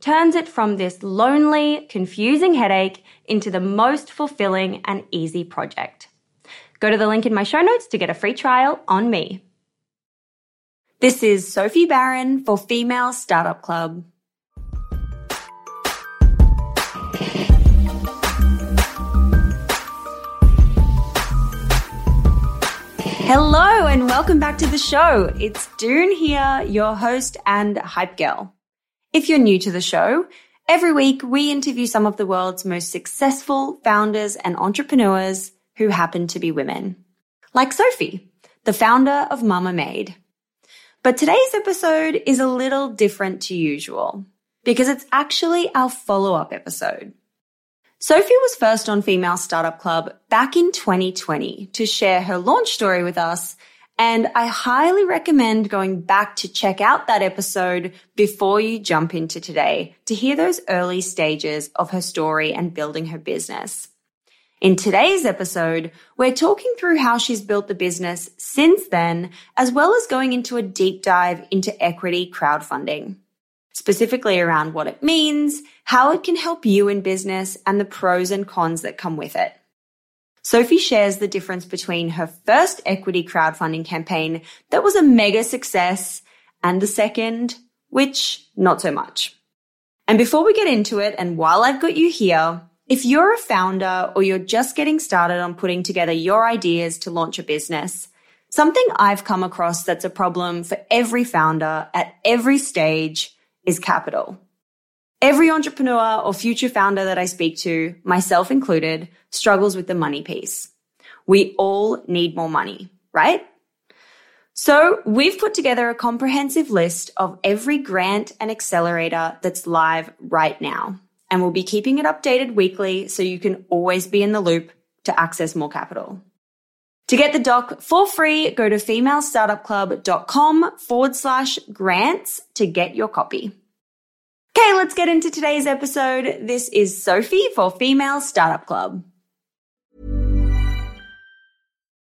turns it from this lonely, confusing headache into the most fulfilling and easy project. Go to the link in my show notes to get a free trial on me. This is Sophie Baron for Female Startup Club. Hello and welcome back to the show. It's Doone here, your host and hype girl. If you're new to the show, every week we interview some of the world's most successful founders and entrepreneurs who happen to be women. Like Sophie, the founder of Mamamade. But today's episode is a little different to usual because it's actually our follow up episode. Sophie was first on Female Startup Club back in 2020 to share her launch story with us. And I highly recommend going back to check out that episode before you jump into today to hear those early stages of her story and building her business. In today's episode, we're talking through how she's built the business since then, as well as going into a deep dive into equity crowdfunding specifically around what it means, how it can help you in business, and the pros and cons that come with it. Sophie shares the difference between her first equity crowdfunding campaign that was a mega success and the second, which not so much. And before we get into it, and while I've got you here, if you're a founder or you're just getting started on putting together your ideas to launch a business, something I've come across that's a problem for every founder at every stage is capital. Every entrepreneur or future founder that I speak to, myself included, struggles with the money piece. We all need more money, right? So we've put together a comprehensive list of every grant and accelerator that's live right now. And we'll be keeping it updated weekly so you can always be in the loop to access more capital. To get the doc for free, go to femalestartupclub.com forward slash grants to get your copy. Okay, let's get into today's episode. This is Sophie for Female Startup Club.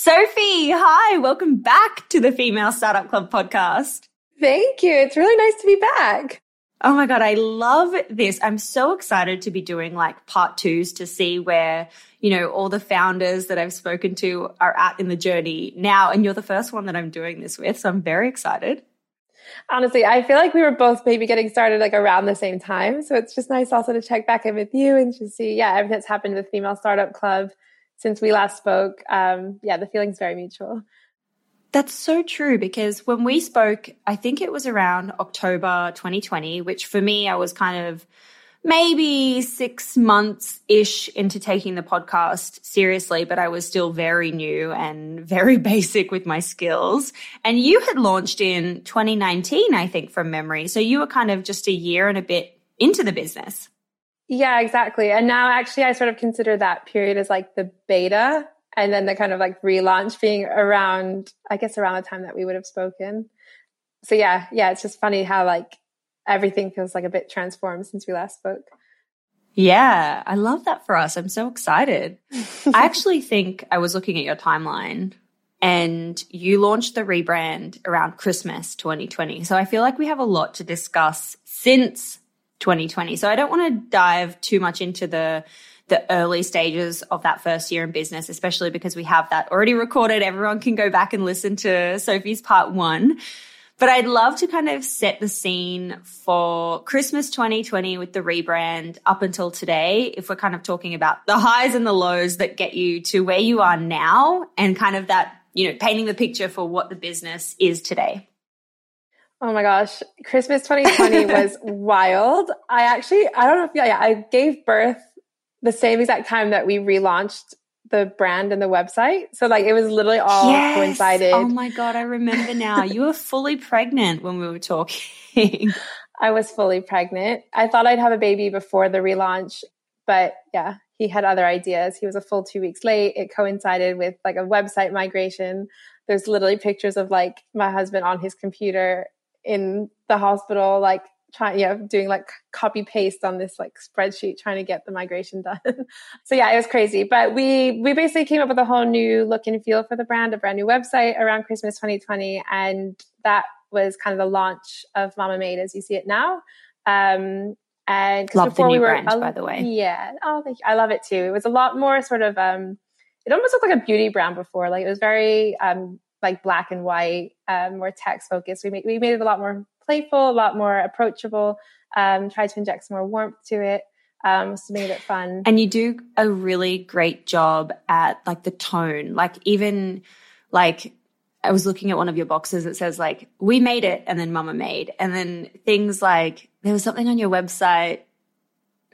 Sophie, hi, welcome back to the Female Startup Club podcast. Thank you. It's really nice to be back. Oh my God, I love this. I'm so excited to be doing like part twos to see where, you know, all the founders that I've spoken to are at in the journey now. And you're the first one that I'm doing this with. So I'm very excited. Honestly, I feel like we were both maybe getting started like around the same time. So it's just nice also to check back in with you and to see, yeah, everything that's happened with Female Startup Club since we last spoke. Um, yeah, the feeling's very mutual. That's so true because when we spoke, I think it was around October 2020, which for me, I was kind of maybe six months ish into taking the podcast seriously, but I was still very new and very basic with my skills. And you had launched in 2019, I think, from memory. So you were kind of just a year and a bit into the business. Yeah, exactly. And now actually I sort of consider that period as like the beta and then the kind of like relaunch being around, I guess around the time that we would have spoken. So yeah, yeah, it's just funny how like everything feels like a bit transformed since we last spoke. Yeah, I love that for us. I'm so excited. I actually think I was looking at your timeline and you launched the rebrand around Christmas 2020. So I feel like we have a lot to discuss since 2020. So I don't want to dive too much into the the early stages of that first year in business, especially because we have that already recorded. Everyone can go back and listen to Sophie's part one. But I'd love to kind of set the scene for Christmas 2020 with the rebrand up until today. If we're kind of talking about the highs and the lows that get you to where you are now and kind of that, you know, painting the picture for what the business is today. Oh my gosh, Christmas 2020 was wild. I actually, I don't know if yeah, I gave birth the same exact time that we relaunched the brand and the website. So like it was literally all yes. coincided. Oh my god, I remember now. you were fully pregnant when we were talking. I was fully pregnant. I thought I'd have a baby before the relaunch, but yeah, he had other ideas. He was a full 2 weeks late. It coincided with like a website migration. There's literally pictures of like my husband on his computer in the hospital, like trying, yeah, doing like copy paste on this like spreadsheet, trying to get the migration done. so yeah, it was crazy. But we we basically came up with a whole new look and feel for the brand, a brand new website around Christmas 2020, and that was kind of the launch of Mamamade as you see it now. Um, and love before the new we were, brand, uh, by the way. Yeah, oh, thank you. I love it too. It was a lot more sort of. Um, it almost looked like a beauty brand before. Like it was very um, like black and white, um, more text focused. We made we made it a lot more playful, a lot more approachable. Um, tried to inject some more warmth to it. Um, so made it fun. And you do a really great job at like the tone. Like even like I was looking at one of your boxes that says like we made it and then mama made and then things like there was something on your website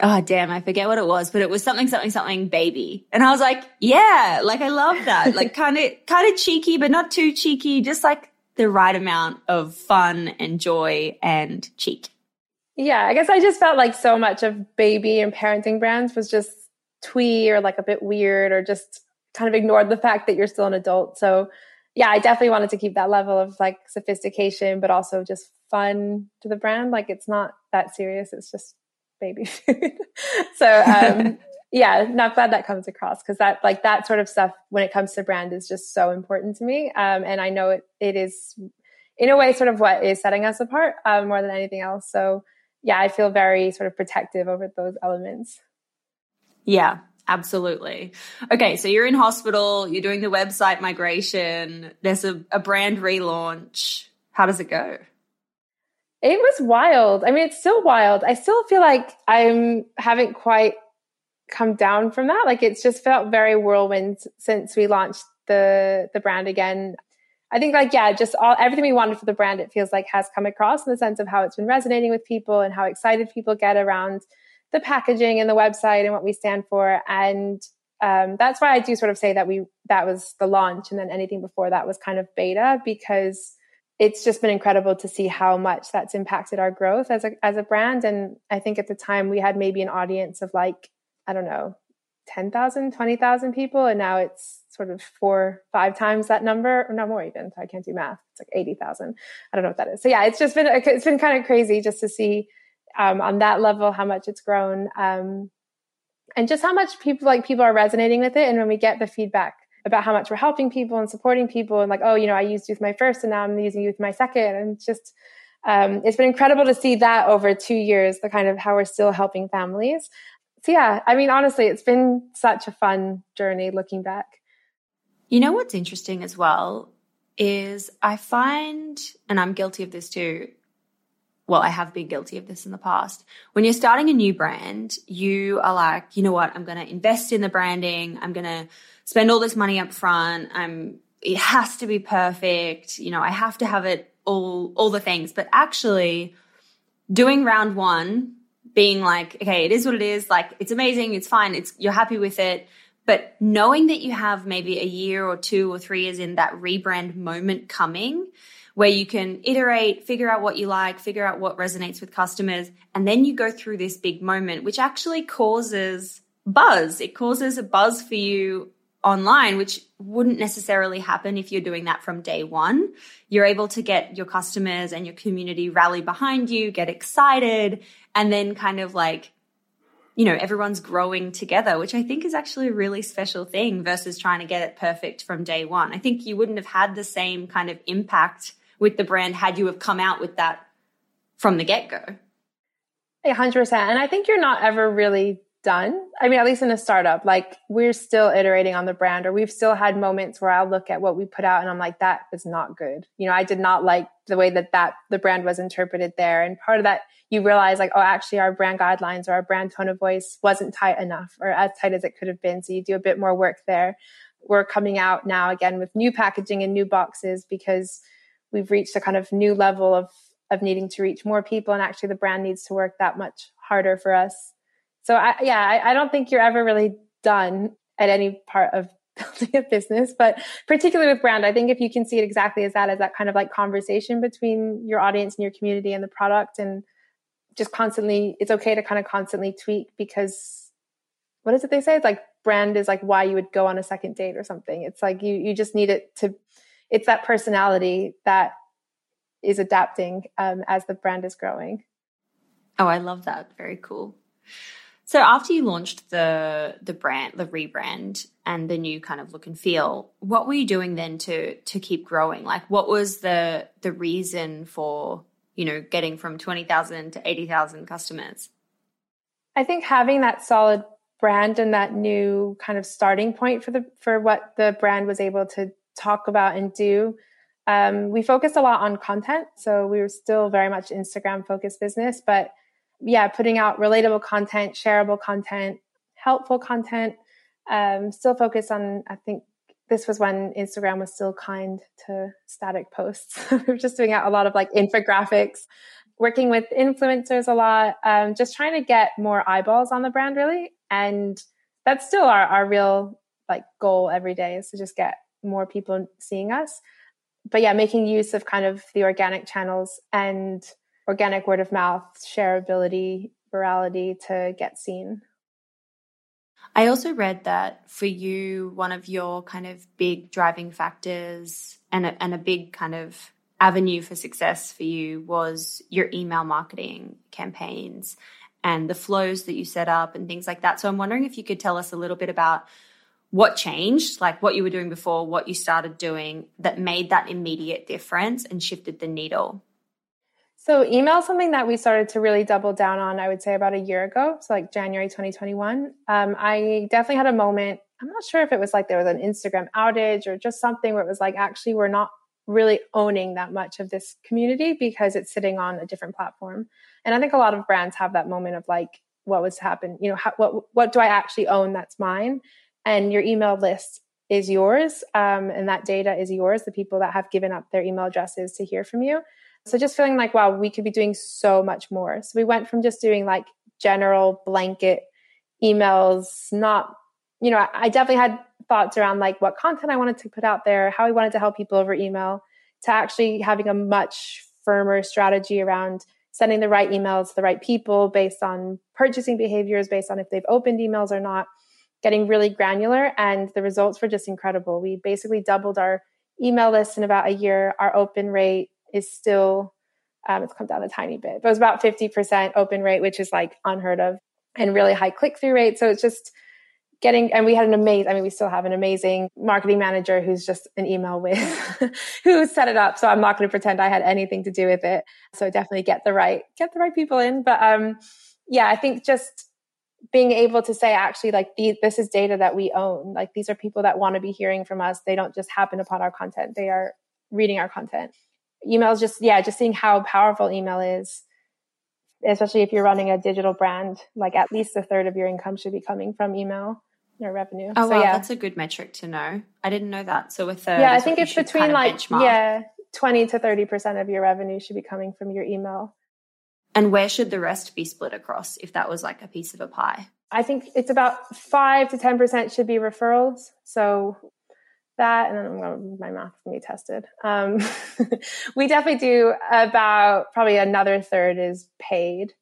oh damn i forget what it was but it was something something something baby and i was like yeah like i love that like kind of kind of cheeky but not too cheeky just like the right amount of fun and joy and cheek yeah i guess i just felt like so much of baby and parenting brands was just twee or like a bit weird or just kind of ignored the fact that you're still an adult so yeah, I definitely wanted to keep that level of like sophistication, but also just fun to the brand. Like it's not that serious. It's just baby food. so, um, yeah, not glad that comes across because that like that sort of stuff when it comes to brand is just so important to me. Um, and I know it, it is in a way sort of what is setting us apart um, more than anything else. So yeah, I feel very sort of protective over those elements. Yeah, absolutely. Okay, so you're in hospital, you're doing the website migration, there's a, a brand relaunch. How does it go? It was wild. I mean, it's still wild. I still feel like I'm haven't quite come down from that. Like it's just felt very whirlwind since we launched the the brand again. I think like yeah, just all everything we wanted for the brand it feels like has come across in the sense of how it's been resonating with people and how excited people get around the packaging and the website and what we stand for and um, that's why I do sort of say that we that was the launch and then anything before that was kind of beta because it's just been incredible to see how much that's impacted our growth as a as a brand and I think at the time we had maybe an audience of like I don't know, 10,000, 20,000 people. And now it's sort of four, five times that number, or no more even. I can't do math. It's like 80,000. I don't know what that is. So yeah, it's just been, it's been kind of crazy just to see um, on that level how much it's grown. Um, and just how much people like people are resonating with it. And when we get the feedback about how much we're helping people and supporting people and like, oh, you know, I used youth my first and now I'm using youth my second. And just, um, it's been incredible to see that over two years, the kind of how we're still helping families so yeah, I mean, honestly, it's been such a fun journey looking back. You know what's interesting as well is I find, and I'm guilty of this too. Well, I have been guilty of this in the past. When you're starting a new brand, you are like, you know what? I'm going to invest in the branding. I'm going to spend all this money up front. I'm, it has to be perfect. You know, I have to have it all, all the things. But actually, doing round one being like, okay, it is what it is. Like, it's amazing. It's fine. It's, you're happy with it. But knowing that you have maybe a year or two or three years in that rebrand moment coming where you can iterate, figure out what you like, figure out what resonates with customers. And then you go through this big moment, which actually causes buzz. It causes a buzz for you online, which wouldn't necessarily happen if you're doing that from day one. You're able to get your customers and your community rally behind you, get excited, and then kind of like, you know, everyone's growing together, which I think is actually a really special thing versus trying to get it perfect from day one. I think you wouldn't have had the same kind of impact with the brand had you have come out with that from the get go. 100%. And I think you're not ever really done. I mean, at least in a startup, like we're still iterating on the brand, or we've still had moments where I'll look at what we put out and I'm like, that is not good. You know, I did not like the way that that the brand was interpreted there. And part of that, you realize like, oh, actually, our brand guidelines or our brand tone of voice wasn't tight enough or as tight as it could have been. So you do a bit more work there. We're coming out now again with new packaging and new boxes because we've reached a kind of new level of of needing to reach more people and actually the brand needs to work that much harder for us so I, yeah, I, I don't think you're ever really done at any part of building a business, but particularly with brand, I think if you can see it exactly as that, as that kind of like conversation between your audience and your community and the product and just constantly, it's okay to kind of constantly tweak because what is it they say? It's like brand is like why you would go on a second date or something. It's like you, you just need it to, it's that personality that is adapting um, as the brand is growing. Oh, I love that. Very cool. So after you launched the the brand, the rebrand and the new kind of look and feel, what were you doing then to to keep growing? Like what was the the reason for, you know, getting from 20,000 to 80,000 customers? I think having that solid brand and that new kind of starting point for the for what the brand was able to talk about and do. Um, we focused a lot on content, so we were still very much Instagram focused business, but yeah, putting out relatable content, shareable content, helpful content. Um, still focused on, I think this was when Instagram was still kind to static posts. we were just doing out a lot of like infographics, working with influencers a lot, um, just trying to get more eyeballs on the brand really. And that's still our, our real like goal every day is to just get more people seeing us. But yeah, making use of kind of the organic channels and organic word of mouth, shareability, virality to get seen. I also read that for you, one of your kind of big driving factors and a, and a big kind of avenue for success for you was your email marketing campaigns and the flows that you set up and things like that. So I'm wondering if you could tell us a little bit about what changed, like what you were doing before, what you started doing that made that immediate difference and shifted the needle. So, email is something that we started to really double down on, I would say about a year ago. So, like January 2021. Um, I definitely had a moment. I'm not sure if it was like there was an Instagram outage or just something where it was like, actually, we're not really owning that much of this community because it's sitting on a different platform. And I think a lot of brands have that moment of like, what was happen? You know, how, what what do I actually own that's mine? And your email list is yours, um, and that data is yours. The people that have given up their email addresses to hear from you. So just feeling like, wow, we could be doing so much more. So we went from just doing like general blanket emails, not, you know, I definitely had thoughts around like what content I wanted to put out there, how I wanted to help people over email, to actually having a much firmer strategy around sending the right emails to the right people based on purchasing behaviors, based on if they've opened emails or not, getting really granular. And the results were just incredible. We basically doubled our email list in about a year. Our open rate is still, um, it's come down a tiny bit, but it was about 50% open rate, which is like unheard of and really high click through rate. So it's just, getting and we had an amazing i mean we still have an amazing marketing manager who's just an email with who set it up so i'm not going to pretend i had anything to do with it so definitely get the right get the right people in but um yeah i think just being able to say actually like the, this is data that we own like these are people that want to be hearing from us they don't just happen upon our content they are reading our content email is just yeah just seeing how powerful email is especially if you're running a digital brand like at least a third of your income should be coming from email your revenue. Oh so, wow, yeah. that's a good metric to know. I didn't know that. So with. Yeah, I think it's between like benchmark. yeah, twenty to thirty percent of your revenue should be coming from your email. And where should the rest be split across if that was like a piece of a pie? I think it's about five to ten percent should be referrals. So that, and then I'm going to, my math can be tested. Um, we definitely do about probably another third is paid,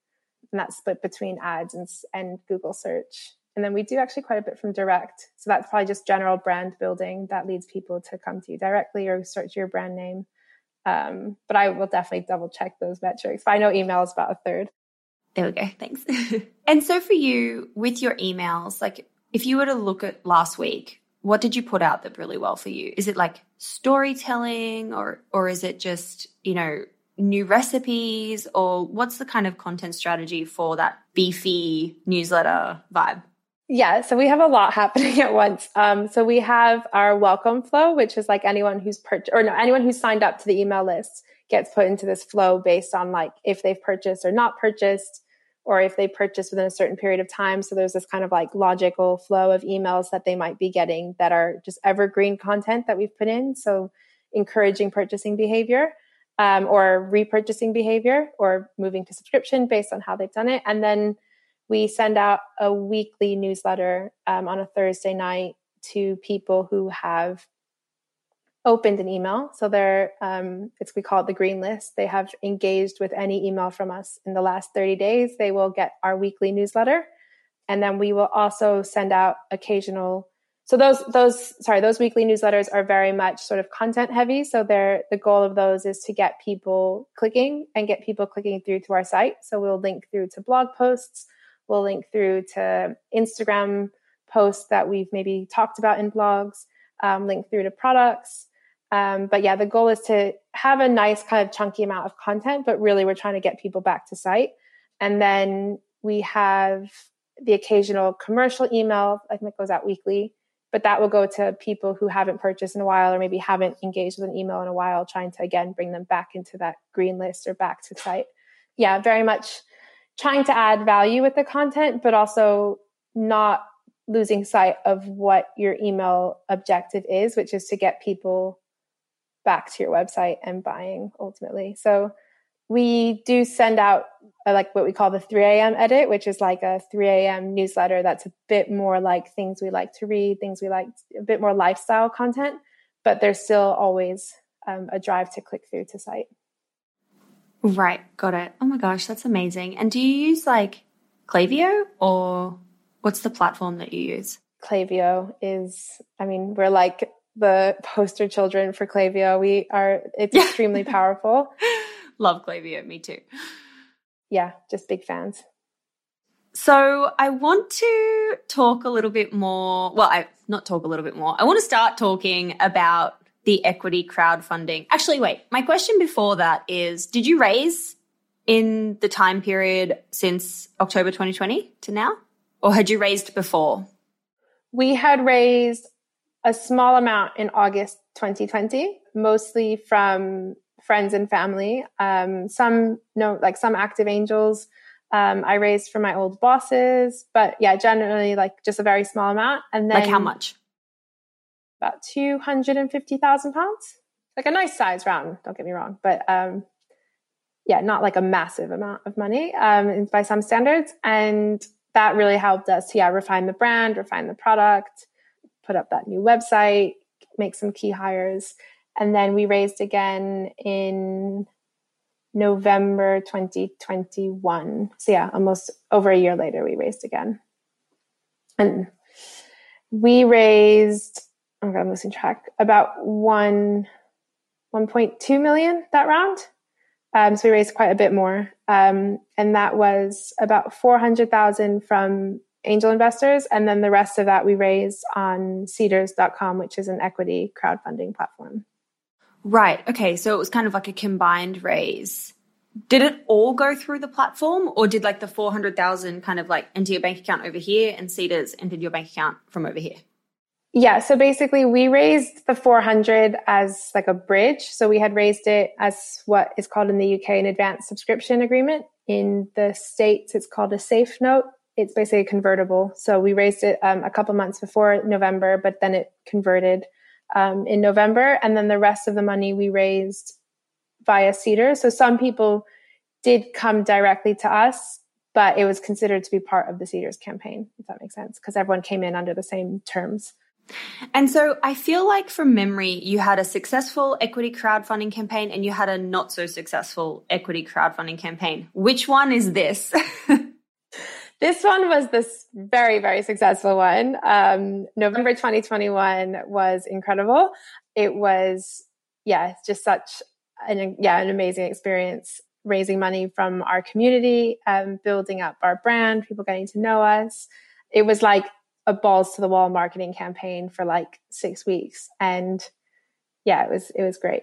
and that's split between ads and and Google search. And then we do actually quite a bit from direct. So that's probably just general brand building that leads people to come to you directly or search your brand name. Um, but I will definitely double check those metrics. But I know email is about a third. There we go. Thanks. and so for you with your emails, like if you were to look at last week, what did you put out that really well for you? Is it like storytelling or or is it just, you know, new recipes or what's the kind of content strategy for that beefy newsletter vibe? Yeah, so we have a lot happening at once. Um, so we have our welcome flow, which is like anyone who's purchased or no, anyone who's signed up to the email list gets put into this flow based on like if they've purchased or not purchased, or if they purchased within a certain period of time. So there's this kind of like logical flow of emails that they might be getting that are just evergreen content that we've put in. So encouraging purchasing behavior. Um, or repurchasing behavior or moving to subscription based on how they've done it. And then we send out a weekly newsletter um, on a Thursday night to people who have opened an email. So they're, um, it's, we call it the green list. They have engaged with any email from us in the last 30 days. They will get our weekly newsletter. And then we will also send out occasional. So those, those, sorry, those weekly newsletters are very much sort of content heavy. So they're, the goal of those is to get people clicking and get people clicking through to our site. So we'll link through to blog posts We'll link through to Instagram posts that we've maybe talked about in blogs, um, link through to products. Um, but yeah, the goal is to have a nice kind of chunky amount of content, but really we're trying to get people back to site. And then we have the occasional commercial email, I think it goes out weekly, but that will go to people who haven't purchased in a while or maybe haven't engaged with an email in a while, trying to again bring them back into that green list or back to site. Yeah, very much trying to add value with the content, but also not losing sight of what your email objective is, which is to get people back to your website and buying ultimately. So we do send out a, like what we call the 3 a.m. edit, which is like a 3 a.m. newsletter that's a bit more like things we like to read, things we like, a bit more lifestyle content, but there's still always um, a drive to click through to site. Right, got it. Oh my gosh, that's amazing. And do you use like Klaviyo or What's the platform that you use? Klaviyo is, I mean, we're like the poster children for Klaviyo. We are, it's extremely powerful. Love Klaviyo, me too. Yeah, just big fans. So I want to talk a little bit more. Well, I not talk a little bit more. I want to start talking about the equity crowdfunding. Actually, wait. My question before that is: Did you raise in the time period since October 2020 to now, or had you raised before? We had raised a small amount in August 2020, mostly from friends and family. Um, some no, like some active angels um, I raised for my old bosses, but yeah, generally like just a very small amount. And then like how much? About two hundred and fifty thousand pounds. Like a nice size round. Don't get me wrong, but um, yeah, not like a massive amount of money um, by some standards. And that really helped us, yeah, refine the brand, refine the product, put up that new website, make some key hires, and then we raised again in November 2021. So yeah, almost over a year later, we raised again. And we raised, oh God, I'm losing track, about one, 1.2 million that round. Um, so we raised quite a bit more. Um, and that was about 400,000 from angel investors. And then the rest of that we raised on seedrs.com, which is an equity crowdfunding platform. Right. Okay. So it was kind of like a combined raise. Did it all go through the platform or did like the 400,000 kind of like enter your bank account over here and Seedrs entered your bank account from over here? Yeah. So basically we raised the 400 as like a bridge. So we had raised it as what is called in the UK an advanced subscription agreement. In the States, it's called a safe note. It's basically a convertible. So we raised it um, a couple months before November, but then it converted um, in November. And then the rest of the money we raised via Seedrs. So some people did come directly to us, but it was considered to be part of the Seedrs campaign, if that makes sense, because everyone came in under the same terms. And so I feel like from memory, you had a successful equity crowdfunding campaign and you had a not so successful equity crowdfunding campaign. Which one is this? This one was this very, very successful one. Um, November 2021 was incredible. It was, yeah, just such an, yeah, an amazing experience raising money from our community, um, building up our brand, people getting to know us. It was like a balls to the wall marketing campaign for like six weeks. And yeah, it was, it was great.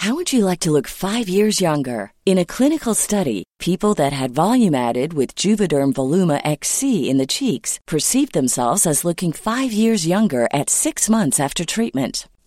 How would you like to look five years younger? In a clinical study, people that had volume added with Juvederm Voluma XC in the cheeks perceived themselves as looking five years younger at six months after treatment.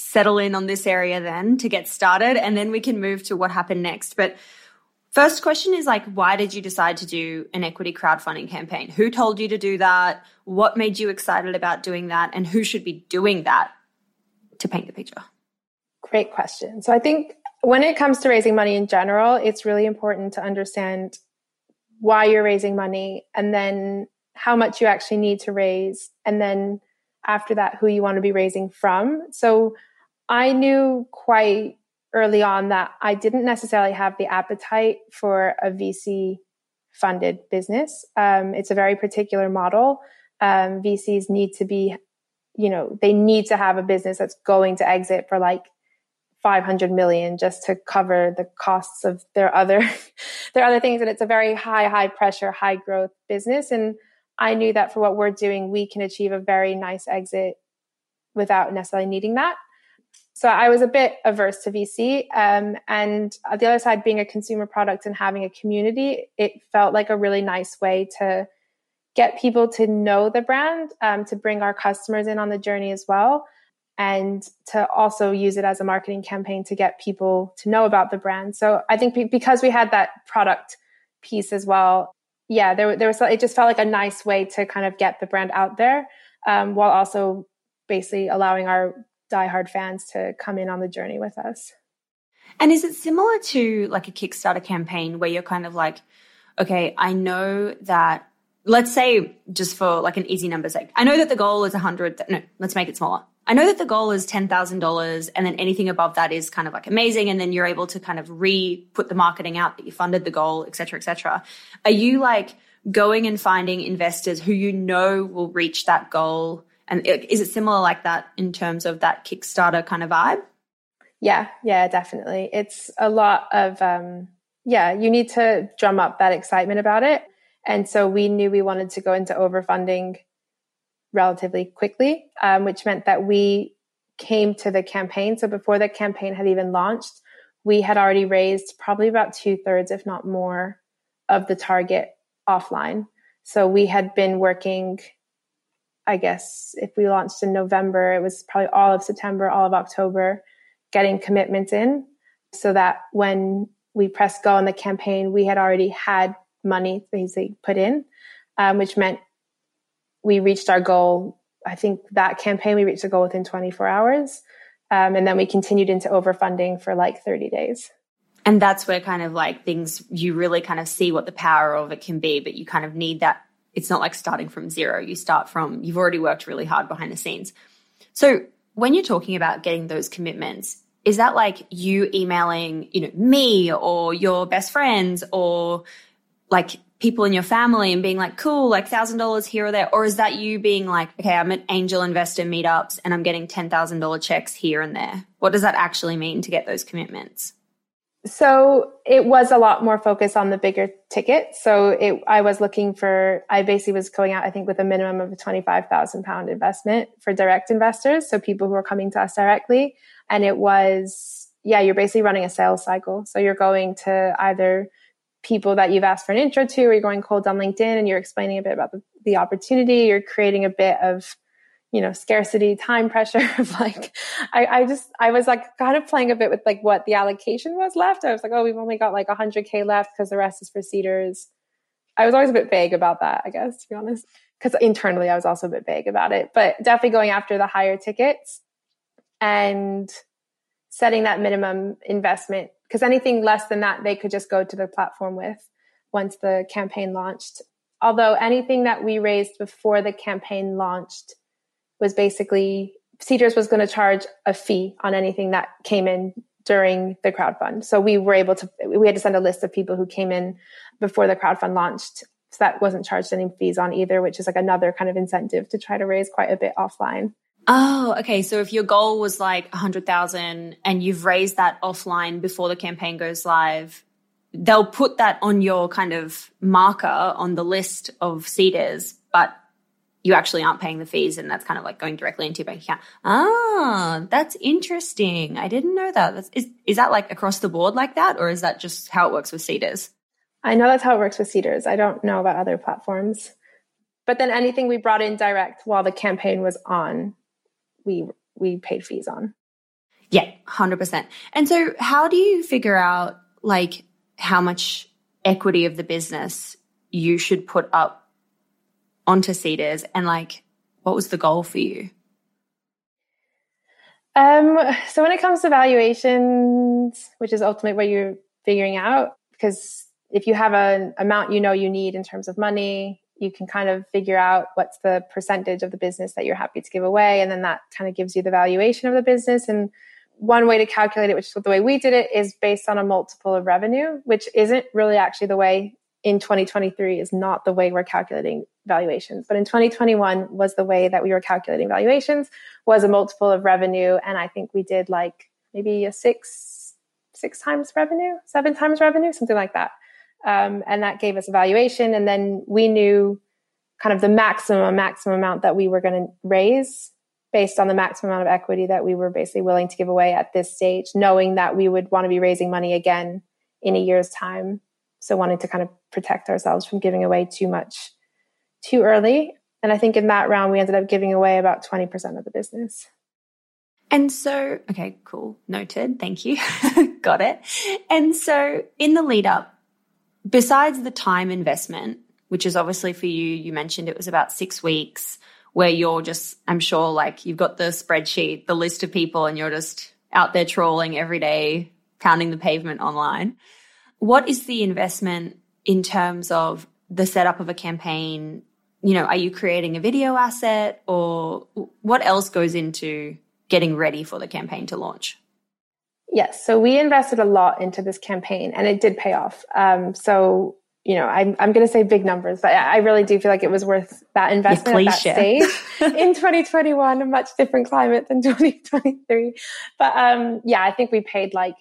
settle in on this area then to get started, and then we can move to what happened next. But first question is like, why did you decide to do an equity crowdfunding campaign? Who told you to do that? What made you excited about doing that? And who should be doing that to paint the picture? Great question. So I think when it comes to raising money in general, it's really important to understand why you're raising money and then how much you actually need to raise and then after that who you want to be raising from. So I knew quite early on that I didn't necessarily have the appetite for a VC funded business. Um, it's a very particular model. Um, VCs need to be, you know, they need to have a business that's going to exit for like 500 million just to cover the costs of their other their other things and it's a very high high pressure high growth business and I knew that for what we're doing, we can achieve a very nice exit without necessarily needing that. So I was a bit averse to VC. Um, and the other side, being a consumer product and having a community, it felt like a really nice way to get people to know the brand, um, to bring our customers in on the journey as well, and to also use it as a marketing campaign to get people to know about the brand. So I think because we had that product piece as well, yeah, there, there was, it just felt like a nice way to kind of get the brand out there um, while also basically allowing our diehard fans to come in on the journey with us. And is it similar to like a Kickstarter campaign where you're kind of like, okay, I know that, let's say just for like an easy number sake, I know that the goal is a hundred, no, let's make it smaller. I know that the goal is $10,000 and then anything above that is kind of like amazing. And then you're able to kind of re put the marketing out that you funded the goal, et cetera, et cetera. Are you like going and finding investors who you know will reach that goal? And is it similar like that in terms of that Kickstarter kind of vibe? Yeah, yeah, definitely. It's a lot of, um, yeah, you need to drum up that excitement about it. And so we knew we wanted to go into overfunding relatively quickly, um, which meant that we came to the campaign. So before the campaign had even launched, we had already raised probably about two thirds, if not more, of the target offline. So we had been working, I guess, if we launched in November, it was probably all of September, all of October, getting commitments in so that when we pressed go on the campaign, we had already had money basically put in, um, which meant we reached our goal. I think that campaign, we reached the goal within 24 hours. Um, and then we continued into overfunding for like 30 days. And that's where kind of like things, you really kind of see what the power of it can be, but you kind of need that. It's not like starting from zero. You start from, you've already worked really hard behind the scenes. So when you're talking about getting those commitments, is that like you emailing, you know, me or your best friends or like people in your family and being like, cool, like thousand dollars here or there? Or is that you being like, okay, I'm at angel investor meetups and I'm getting $10,000 checks here and there? What does that actually mean to get those commitments? So it was a lot more focus on the bigger ticket. So it, I was looking for, I basically was going out, I think with a minimum of a 25,000 pound investment for direct investors. So people who are coming to us directly. And it was, yeah, you're basically running a sales cycle. So you're going to either people that you've asked for an intro to, or you're going cold on LinkedIn and you're explaining a bit about the, the opportunity. You're creating a bit of, you know, scarcity, time pressure of like, I, I just, I was like kind of playing a bit with like what the allocation was left. I was like, oh, we've only got like 100K left because the rest is for Seedrs. I was always a bit vague about that, I guess, to be honest. Because internally, I was also a bit vague about it, but definitely going after the higher tickets and setting that minimum investment. Because anything less than that, they could just go to the platform with once the campaign launched. Although anything that we raised before the campaign launched was basically Seedrs was going to charge a fee on anything that came in during the crowdfund. So we were able to, we had to send a list of people who came in before the crowdfund launched. So that wasn't charged any fees on either, which is like another kind of incentive to try to raise quite a bit offline. Oh, okay. So if your goal was like 100,000 and you've raised that offline before the campaign goes live, they'll put that on your kind of marker on the list of Seedrs, but you actually aren't paying the fees and that's kind of like going directly into your bank account. Ah, that's interesting. I didn't know that. That's, is, is that like across the board like that or is that just how it works with Seedrs? I know that's how it works with Seedrs. I don't know about other platforms. But then anything we brought in direct while the campaign was on, we we paid fees on. Yeah, 100%. And so how do you figure out like how much equity of the business you should put up onto Seedrs and like what was the goal for you? Um, so when it comes to valuations, which is ultimately what you're figuring out, because if you have an amount you know you need in terms of money, you can kind of figure out what's the percentage of the business that you're happy to give away. And then that kind of gives you the valuation of the business. And one way to calculate it, which is the way we did it, is based on a multiple of revenue, which isn't really actually the way in 2023 is not the way we're calculating valuations. But in 2021 was the way that we were calculating valuations was a multiple of revenue. And I think we did like maybe a six, six times revenue, seven times revenue, something like that. Um, and that gave us a valuation. And then we knew kind of the maximum, maximum amount that we were going to raise based on the maximum amount of equity that we were basically willing to give away at this stage, knowing that we would want to be raising money again in a year's time. So wanting to kind of protect ourselves from giving away too much too early. And I think in that round, we ended up giving away about 20% of the business. And so, okay, cool. Noted. Thank you. Got it. And so in the lead up, besides the time investment, which is obviously for you, you mentioned it was about six weeks where you're just, I'm sure, like you've got the spreadsheet, the list of people, and you're just out there trawling every day, pounding the pavement online. What is the investment in terms of the setup of a campaign? You know, are you creating a video asset or what else goes into getting ready for the campaign to launch? Yes. So we invested a lot into this campaign and it did pay off. Um, so, you know, I'm, I'm going to say big numbers, but I really do feel like it was worth that investment at that stage in 2021, a much different climate than 2023. But um, yeah, I think we paid like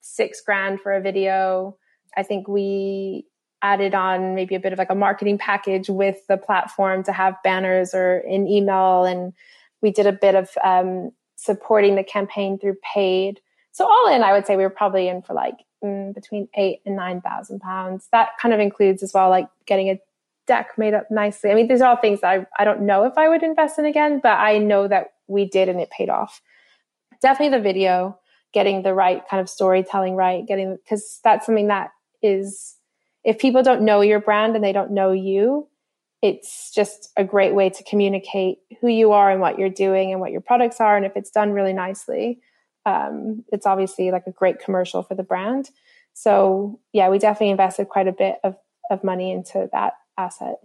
six grand for a video. I think we added on maybe a bit of like a marketing package with the platform to have banners or in email. And we did a bit of um, supporting the campaign through paid so all in, I would say we were probably in for like mm, between eight and nine thousand pounds. That kind of includes as well, like getting a deck made up nicely. I mean, these are all things that I, I don't know if I would invest in again, but I know that we did and it paid off. Definitely the video, getting the right kind of storytelling right, getting because that's something that is if people don't know your brand and they don't know you, it's just a great way to communicate who you are and what you're doing and what your products are. And if it's done really nicely, um, it's obviously like a great commercial for the brand. So yeah, we definitely invested quite a bit of, of money into that asset.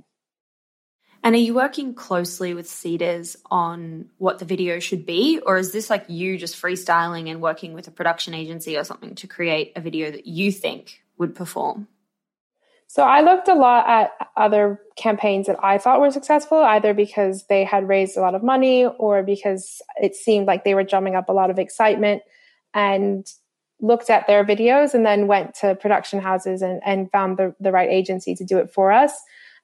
And are you working closely with Seedrs on what the video should be? Or is this like you just freestyling and working with a production agency or something to create a video that you think would perform? So I looked a lot at other campaigns that I thought were successful, either because they had raised a lot of money or because it seemed like they were drumming up a lot of excitement and looked at their videos and then went to production houses and, and found the, the right agency to do it for us.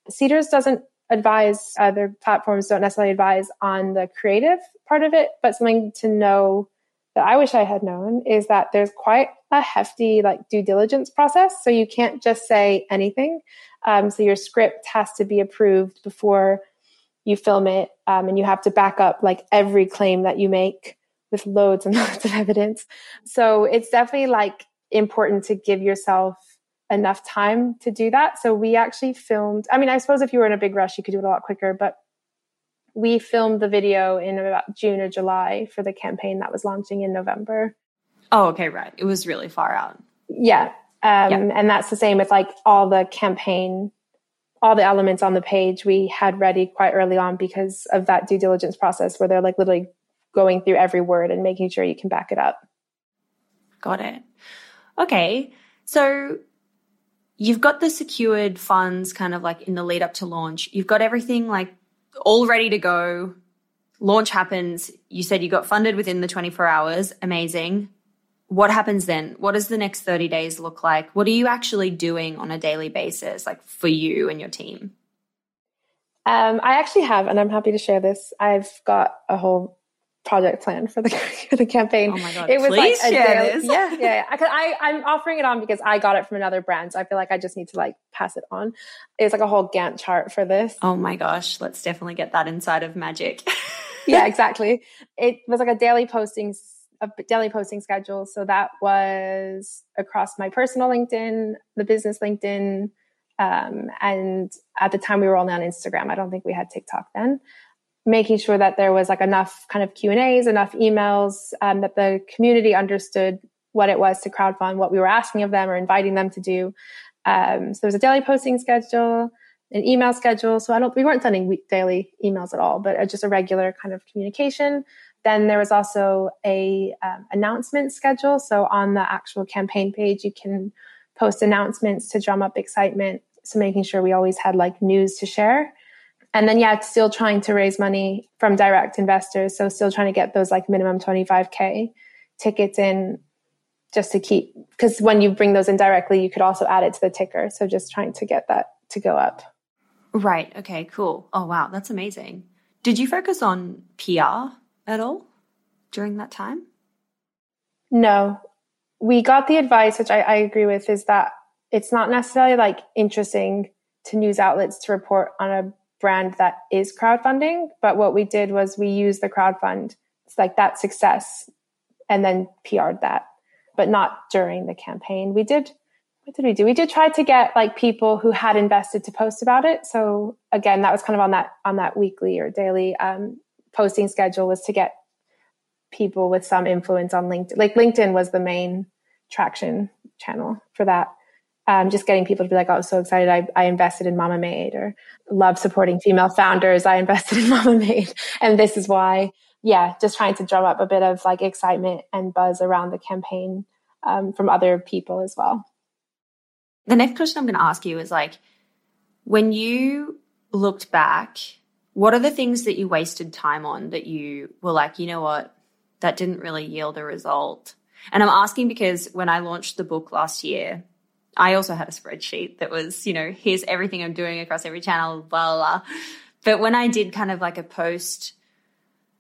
Seedrs doesn't advise, other platforms don't necessarily advise on the creative part of it, but something to know that I wish I had known is that there's quite a hefty like due diligence process. So you can't just say anything. Um, so your script has to be approved before you film it um, and you have to back up like every claim that you make with loads and loads of evidence. So it's definitely like important to give yourself enough time to do that. So we actually filmed, I mean, I suppose if you were in a big rush, you could do it a lot quicker, but we filmed the video in about June or July for the campaign that was launching in November. Oh, okay, right. It was really far out. Yeah. Um, yeah. And that's the same with like all the campaign, all the elements on the page we had ready quite early on because of that due diligence process where they're like literally going through every word and making sure you can back it up. Got it. Okay. So you've got the secured funds kind of like in the lead up to launch. You've got everything like all ready to go. Launch happens. You said you got funded within the 24 hours. Amazing. What happens then? What does the next 30 days look like? What are you actually doing on a daily basis, like for you and your team? Um, I actually have, and I'm happy to share this. I've got a whole project plan for the for the campaign. Oh my god! It was Please like share daily. Yeah, yeah. yeah. I, I am offering it on because I got it from another brand, so I feel like I just need to like pass it on. It's like a whole Gantt chart for this. Oh my gosh! Let's definitely get that inside of Magic. yeah, exactly. It was like a daily posting a daily posting schedule. So that was across my personal LinkedIn, the business LinkedIn, um, and at the time we were only on Instagram. I don't think we had TikTok then making sure that there was like enough kind of Q and A's, enough emails, um, that the community understood what it was to crowdfund, what we were asking of them or inviting them to do. Um, so there was a daily posting schedule, an email schedule. So I don't, we weren't sending week, daily emails at all, but just a regular kind of communication. Then there was also a um, announcement schedule. So on the actual campaign page, you can post announcements to drum up excitement. So making sure we always had like news to share and then yeah still trying to raise money from direct investors. So still trying to get those like minimum 25k tickets in just to keep because when you bring those in directly you could also add it to the ticker. So just trying to get that to go up. Right. Okay cool. Oh wow. That's amazing. Did you focus on pr at all during that time? No. We got the advice which I, I agree with is that it's not necessarily like interesting to news outlets to report on a brand that is crowdfunding. But what we did was we used the crowdfund, it's like that success, and then PR'd that, but not during the campaign. We did, what did we do? We did try to get like people who had invested to post about it. So again, that was kind of on that, on that weekly or daily um, posting schedule was to get people with some influence on LinkedIn. Like LinkedIn was the main traction channel for that um, just getting people to be like, oh, so excited. I, I invested in Mamamade or love supporting female founders. I invested in Mamamade. And this is why, yeah, just trying to drum up a bit of like excitement and buzz around the campaign um, from other people as well. The next question I'm going to ask you is like, when you looked back, what are the things that you wasted time on that you were like, you know what, that didn't really yield a result? And I'm asking because when I launched the book last year, I also had a spreadsheet that was, you know, here's everything I'm doing across every channel, blah, blah, blah. But when I did kind of like a post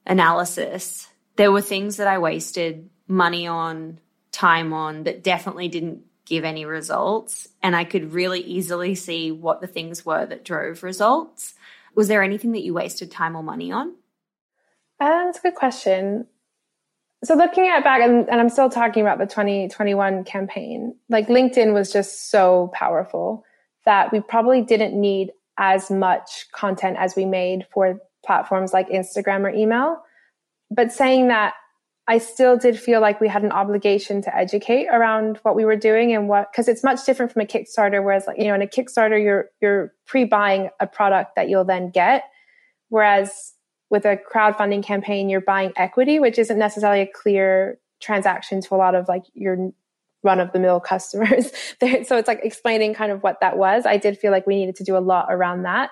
analysis, there were things that I wasted money on, time on that definitely didn't give any results. And I could really easily see what the things were that drove results. Was there anything that you wasted time or money on? Uh, that's a good question so looking at back and, and, i'm still talking about the 2021 campaign like linkedin was just so powerful that we probably didn't need as much content as we made for platforms like instagram or email. But saying that i still did feel like we had an obligation to educate around what we were doing and what because it's much different from a kickstarter whereas like you know in a kickstarter you're you're pre-buying a product that you'll then get. Whereas with a crowdfunding campaign, you're buying equity, which isn't necessarily a clear transaction to a lot of like your run of the mill customers. so it's like explaining kind of what that was. I did feel like we needed to do a lot around that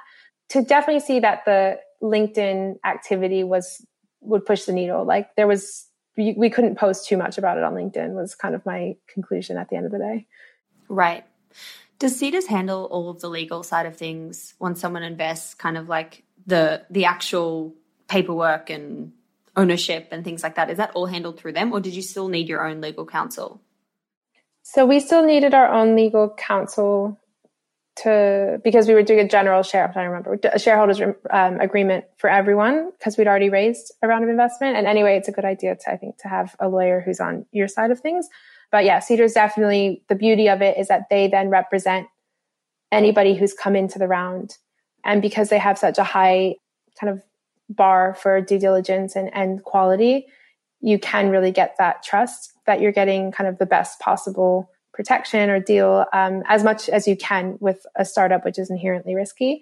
to definitely see that the LinkedIn activity was would push the needle. Like there was we, couldn't post too much about it on LinkedIn was kind of my conclusion at the end of the day. Right. Does Seedrs handle all of the legal side of things when someone invests kind of like the the actual paperwork and ownership and things like that? Is that all handled through them, or did you still need your own legal counsel? So we still needed our own legal counsel to because we were doing a general share. I remember a shareholders um, agreement for everyone because we'd already raised a round of investment. And anyway, it's a good idea to I think to have a lawyer who's on your side of things. But yeah, Seedrs definitely the beauty of it is that they then represent anybody who's come into the round, and because they have such a high kind of bar for due diligence and, and quality, you can really get that trust that you're getting kind of the best possible protection or deal um, as much as you can with a startup, which is inherently risky.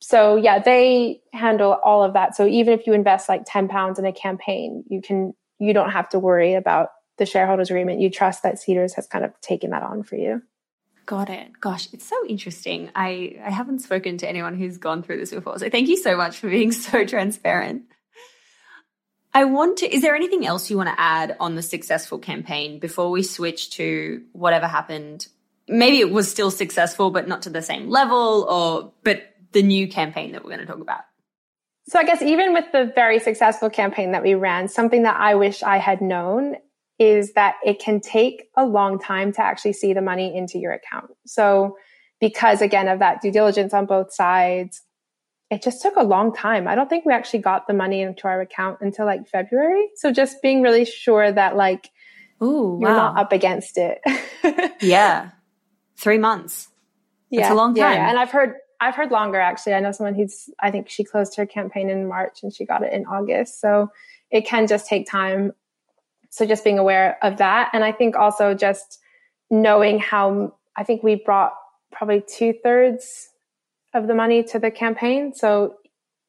So yeah, they handle all of that. So even if you invest like 10 pounds in a campaign, you can, you don't have to worry about the shareholders agreement. You trust that Seedrs has kind of taken that on for you. Got it. Gosh, it's so interesting. I, I haven't spoken to anyone who's gone through this before. So thank you so much for being so transparent. I want to, is there anything else you want to add on the successful campaign before we switch to whatever happened? Maybe it was still successful, but not to the same level, or, but the new campaign that we're going to talk about. So I guess even with the very successful campaign that we ran, something that I wish I had known is that it can take a long time to actually see the money into your account. So because again of that due diligence on both sides, it just took a long time. I don't think we actually got the money into our account until like February. So just being really sure that like Ooh, you're wow. not up against it. yeah. Three months. Yeah, a long time. Yeah, and I've heard I've heard longer actually. I know someone who's I think she closed her campaign in March and she got it in August. So it can just take time. So just being aware of that. And I think also just knowing how I think we brought probably two thirds of the money to the campaign. So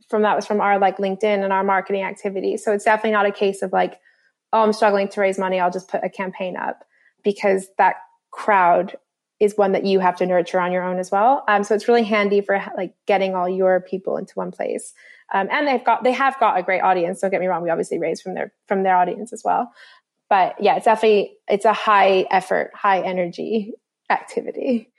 from that was from our like LinkedIn and our marketing activity. So it's definitely not a case of like, oh, I'm struggling to raise money. I'll just put a campaign up because that crowd is one that you have to nurture on your own as well. Um, so it's really handy for like getting all your people into one place. Um, and they've got, they have got a great audience. Don't get me wrong. We obviously raise from their, from their audience as well. But yeah, it's definitely, it's a high effort, high energy activity.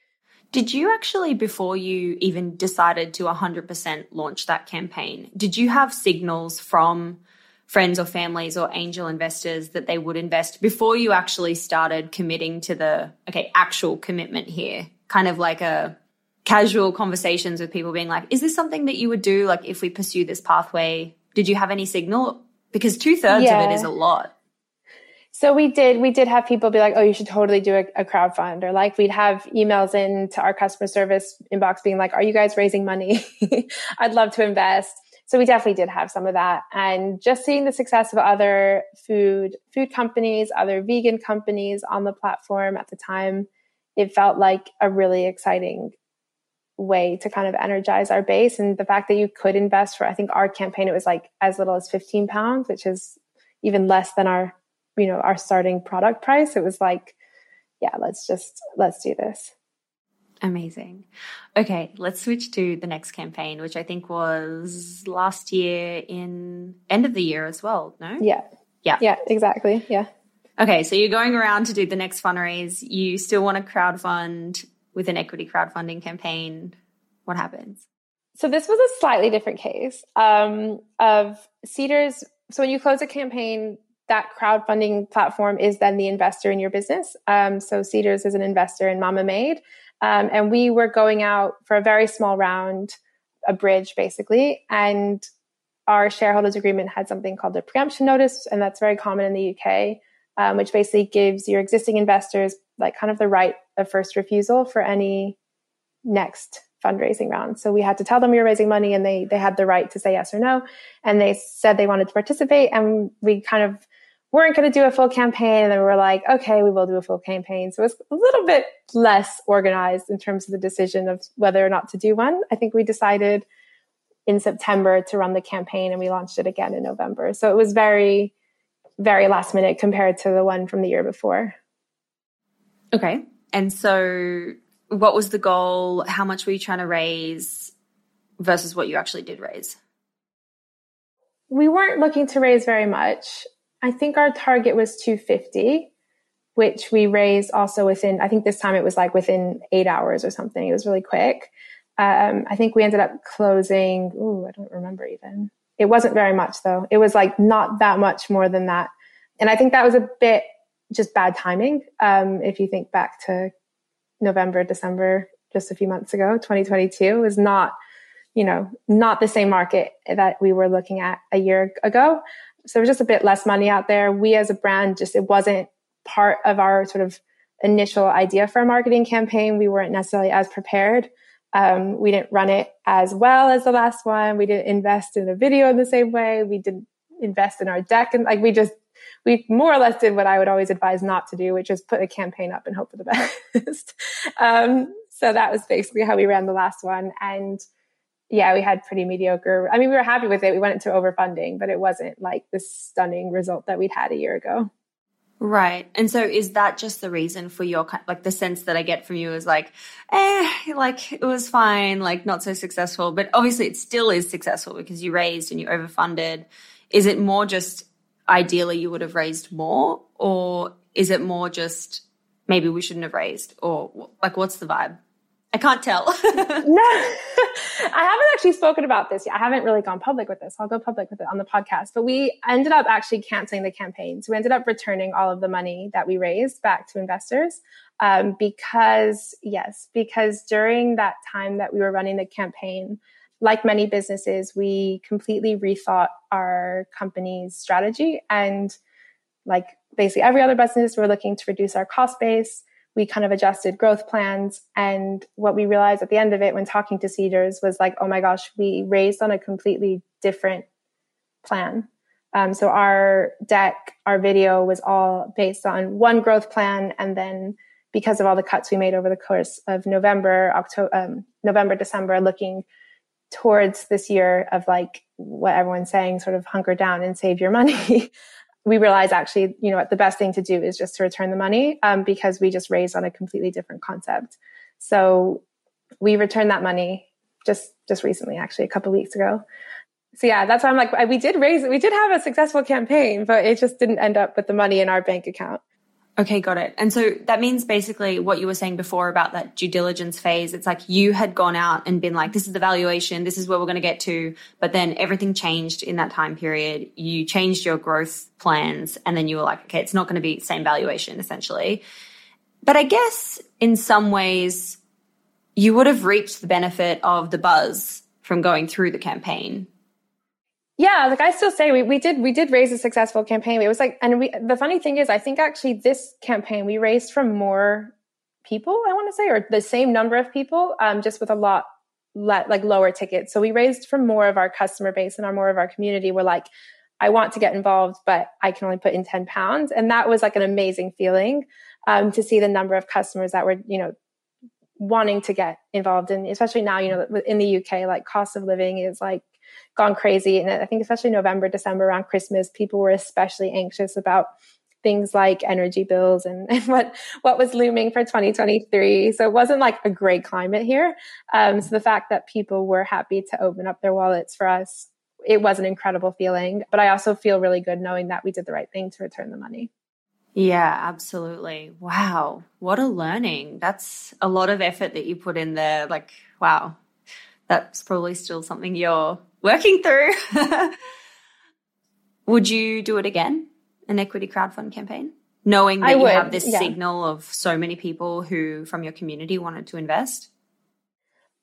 Did you actually, before you even decided to 100% launch that campaign, did you have signals from friends or families or angel investors that they would invest before you actually started committing to the, okay, actual commitment here? Kind of like a casual conversations with people being like, is this something that you would do? Like, if we pursue this pathway, did you have any signal? Because two thirds yeah. of it is a lot. So we did, we did have people be like, oh, you should totally do a, a crowd fund. Or like we'd have emails in to our customer service inbox being like, are you guys raising money? I'd love to invest. So we definitely did have some of that. And just seeing the success of other food, food companies, other vegan companies on the platform at the time, it felt like a really exciting way to kind of energize our base. And the fact that you could invest for, I think our campaign, it was like as little as 15 pounds, which is even less than our you know, our starting product price. It was like, yeah, let's just, let's do this. Amazing. Okay, let's switch to the next campaign, which I think was last year in end of the year as well, no? Yeah. Yeah. Yeah, exactly. Yeah. Okay, so you're going around to do the next fundraise. You still want to crowdfund with an equity crowdfunding campaign. What happens? So this was a slightly different case um, of Seedrs. So when you close a campaign, that crowdfunding platform is then the investor in your business. Um, so Seedrs is an investor in Mamamade. Um, and we were going out for a very small round, a bridge basically. And our shareholders agreement had something called a preemption notice. And that's very common in the UK, um, which basically gives your existing investors like kind of the right of first refusal for any next fundraising round. So we had to tell them we were raising money and they they had the right to say yes or no. And they said they wanted to participate and we kind of weren't going to do a full campaign. And then we were like, okay, we will do a full campaign. So it was a little bit less organized in terms of the decision of whether or not to do one. I think we decided in September to run the campaign and we launched it again in November. So it was very, very last minute compared to the one from the year before. Okay. And so what was the goal? How much were you trying to raise versus what you actually did raise? We weren't looking to raise very much. I think our target was 250, which we raised also within, I think this time it was like within eight hours or something. It was really quick. Um, I think we ended up closing, ooh, I don't remember even. It wasn't very much though. It was like not that much more than that. And I think that was a bit just bad timing. Um, if you think back to November, December, just a few months ago, 2022 was not, you know, not the same market that we were looking at a year ago. So there was just a bit less money out there. We as a brand just, it wasn't part of our sort of initial idea for a marketing campaign. We weren't necessarily as prepared. Um, we didn't run it as well as the last one. We didn't invest in a video in the same way. We didn't invest in our deck. And like we just, we more or less did what I would always advise not to do, which is put a campaign up and hope for the best. um, so that was basically how we ran the last one. And yeah, we had pretty mediocre. I mean, we were happy with it. We went into overfunding, but it wasn't like the stunning result that we'd had a year ago. Right. And so is that just the reason for your like the sense that I get from you is like, eh, like it was fine, like not so successful, but obviously it still is successful because you raised and you overfunded. Is it more just ideally you would have raised more or is it more just maybe we shouldn't have raised or like what's the vibe? I can't tell. no, I haven't actually spoken about this yet. I haven't really gone public with this. I'll go public with it on the podcast. But we ended up actually canceling the campaign. So we ended up returning all of the money that we raised back to investors. Um, because, yes, because during that time that we were running the campaign, like many businesses, we completely rethought our company's strategy. And like basically every other business, we're looking to reduce our cost base we kind of adjusted growth plans. And what we realized at the end of it when talking to Seedrs was like, oh my gosh, we raised on a completely different plan. Um, so our deck, our video was all based on one growth plan. And then because of all the cuts we made over the course of November, October, um, November, December, looking towards this year of like what everyone's saying, sort of hunker down and save your money. we realized actually, you know, what, the best thing to do is just to return the money um, because we just raised on a completely different concept. So we returned that money just just recently, actually, a couple weeks ago. So yeah, that's why I'm like, we did raise, we did have a successful campaign, but it just didn't end up with the money in our bank account. Okay, got it. And so that means basically what you were saying before about that due diligence phase. It's like you had gone out and been like, this is the valuation, this is where we're going to get to. But then everything changed in that time period. You changed your growth plans and then you were like, okay, it's not going to be same valuation essentially. But I guess in some ways you would have reaped the benefit of the buzz from going through the campaign yeah, like I still say we, we did we did raise a successful campaign. It was like and we the funny thing is I think actually this campaign we raised from more people, I want to say, or the same number of people, um, just with a lot le- like lower tickets. So we raised from more of our customer base and our more of our community were like, I want to get involved, but I can only put in 10 pounds. And that was like an amazing feeling um, to see the number of customers that were, you know, wanting to get involved in, especially now, you know, in the UK, like cost of living is like gone crazy. And I think especially November, December around Christmas, people were especially anxious about things like energy bills and, and what what was looming for 2023. So it wasn't like a great climate here. Um, so the fact that people were happy to open up their wallets for us, it was an incredible feeling. But I also feel really good knowing that we did the right thing to return the money. Yeah, absolutely. Wow. What a learning. That's a lot of effort that you put in there. Like, wow. That's probably still something you're working through. would you do it again? An equity crowdfund campaign? Knowing that you have this yeah. signal of so many people who from your community wanted to invest?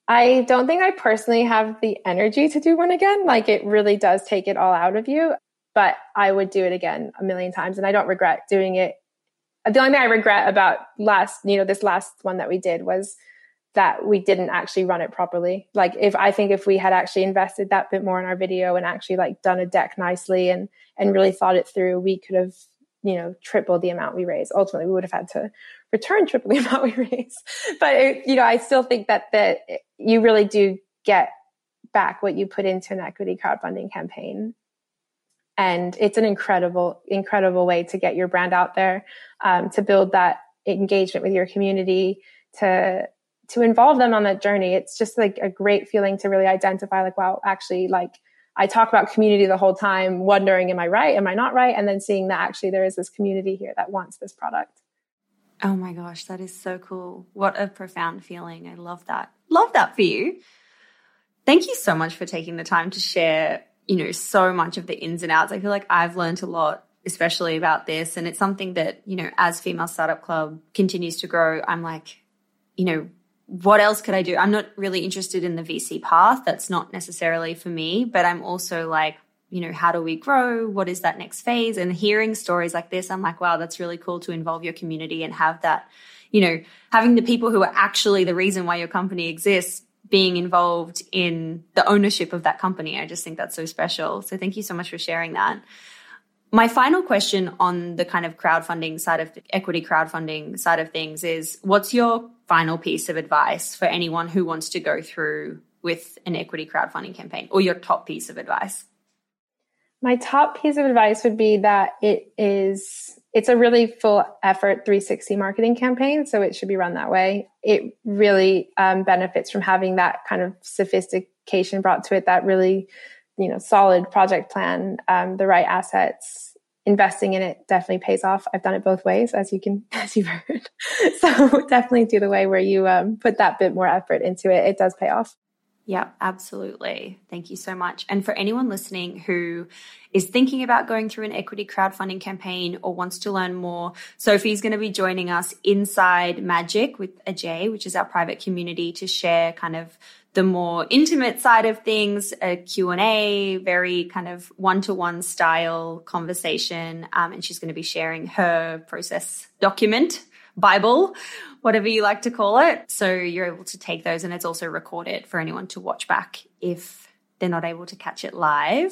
I don't think I personally have the energy to do one again. Like it really does take it all out of you, but I would do it again a million times and I don't regret doing it. The only thing I regret about last, you know, this last one that we did was that we didn't actually run it properly. Like if I think if we had actually invested that bit more in our video and actually like done a deck nicely and and really thought it through, we could have, you know, tripled the amount we raised. Ultimately, we would have had to return triple the amount we raised. But it, you know, I still think that that you really do get back what you put into an equity crowdfunding campaign. And it's an incredible, incredible way to get your brand out there, um, to build that engagement with your community, to to involve them on that journey, it's just like a great feeling to really identify like, wow, actually like I talk about community the whole time, wondering, am I right? Am I not right? And then seeing that actually there is this community here that wants this product. Oh my gosh, that is so cool. What a profound feeling. I love that. Love that for you. Thank you so much for taking the time to share, you know, so much of the ins and outs. I feel like I've learned a lot, especially about this. And it's something that, you know, as Female Startup Club continues to grow, I'm like, you know, what else could I do? I'm not really interested in the VC path. That's not necessarily for me, but I'm also like, you know, how do we grow? What is that next phase? And hearing stories like this, I'm like, wow, that's really cool to involve your community and have that, you know, having the people who are actually the reason why your company exists being involved in the ownership of that company. I just think that's so special. So thank you so much for sharing that. My final question on the kind of crowdfunding side of equity crowdfunding side of things is what's your final piece of advice for anyone who wants to go through with an equity crowdfunding campaign or your top piece of advice? My top piece of advice would be that it is it's a really full effort 360 marketing campaign so it should be run that way it really um, benefits from having that kind of sophistication brought to it that really you know solid project plan um, the right assets investing in it definitely pays off i've done it both ways as you can as you've heard so definitely do the way where you um, put that bit more effort into it it does pay off yeah, absolutely. Thank you so much. And for anyone listening who is thinking about going through an equity crowdfunding campaign or wants to learn more, Sophie's going to be joining us inside Magic with Ajay, which is our private community to share kind of the more intimate side of things, a Q&A, very kind of one-to-one style conversation. Um, and she's going to be sharing her process document, Bible, whatever you like to call it. So you're able to take those and it's also recorded for anyone to watch back if they're not able to catch it live.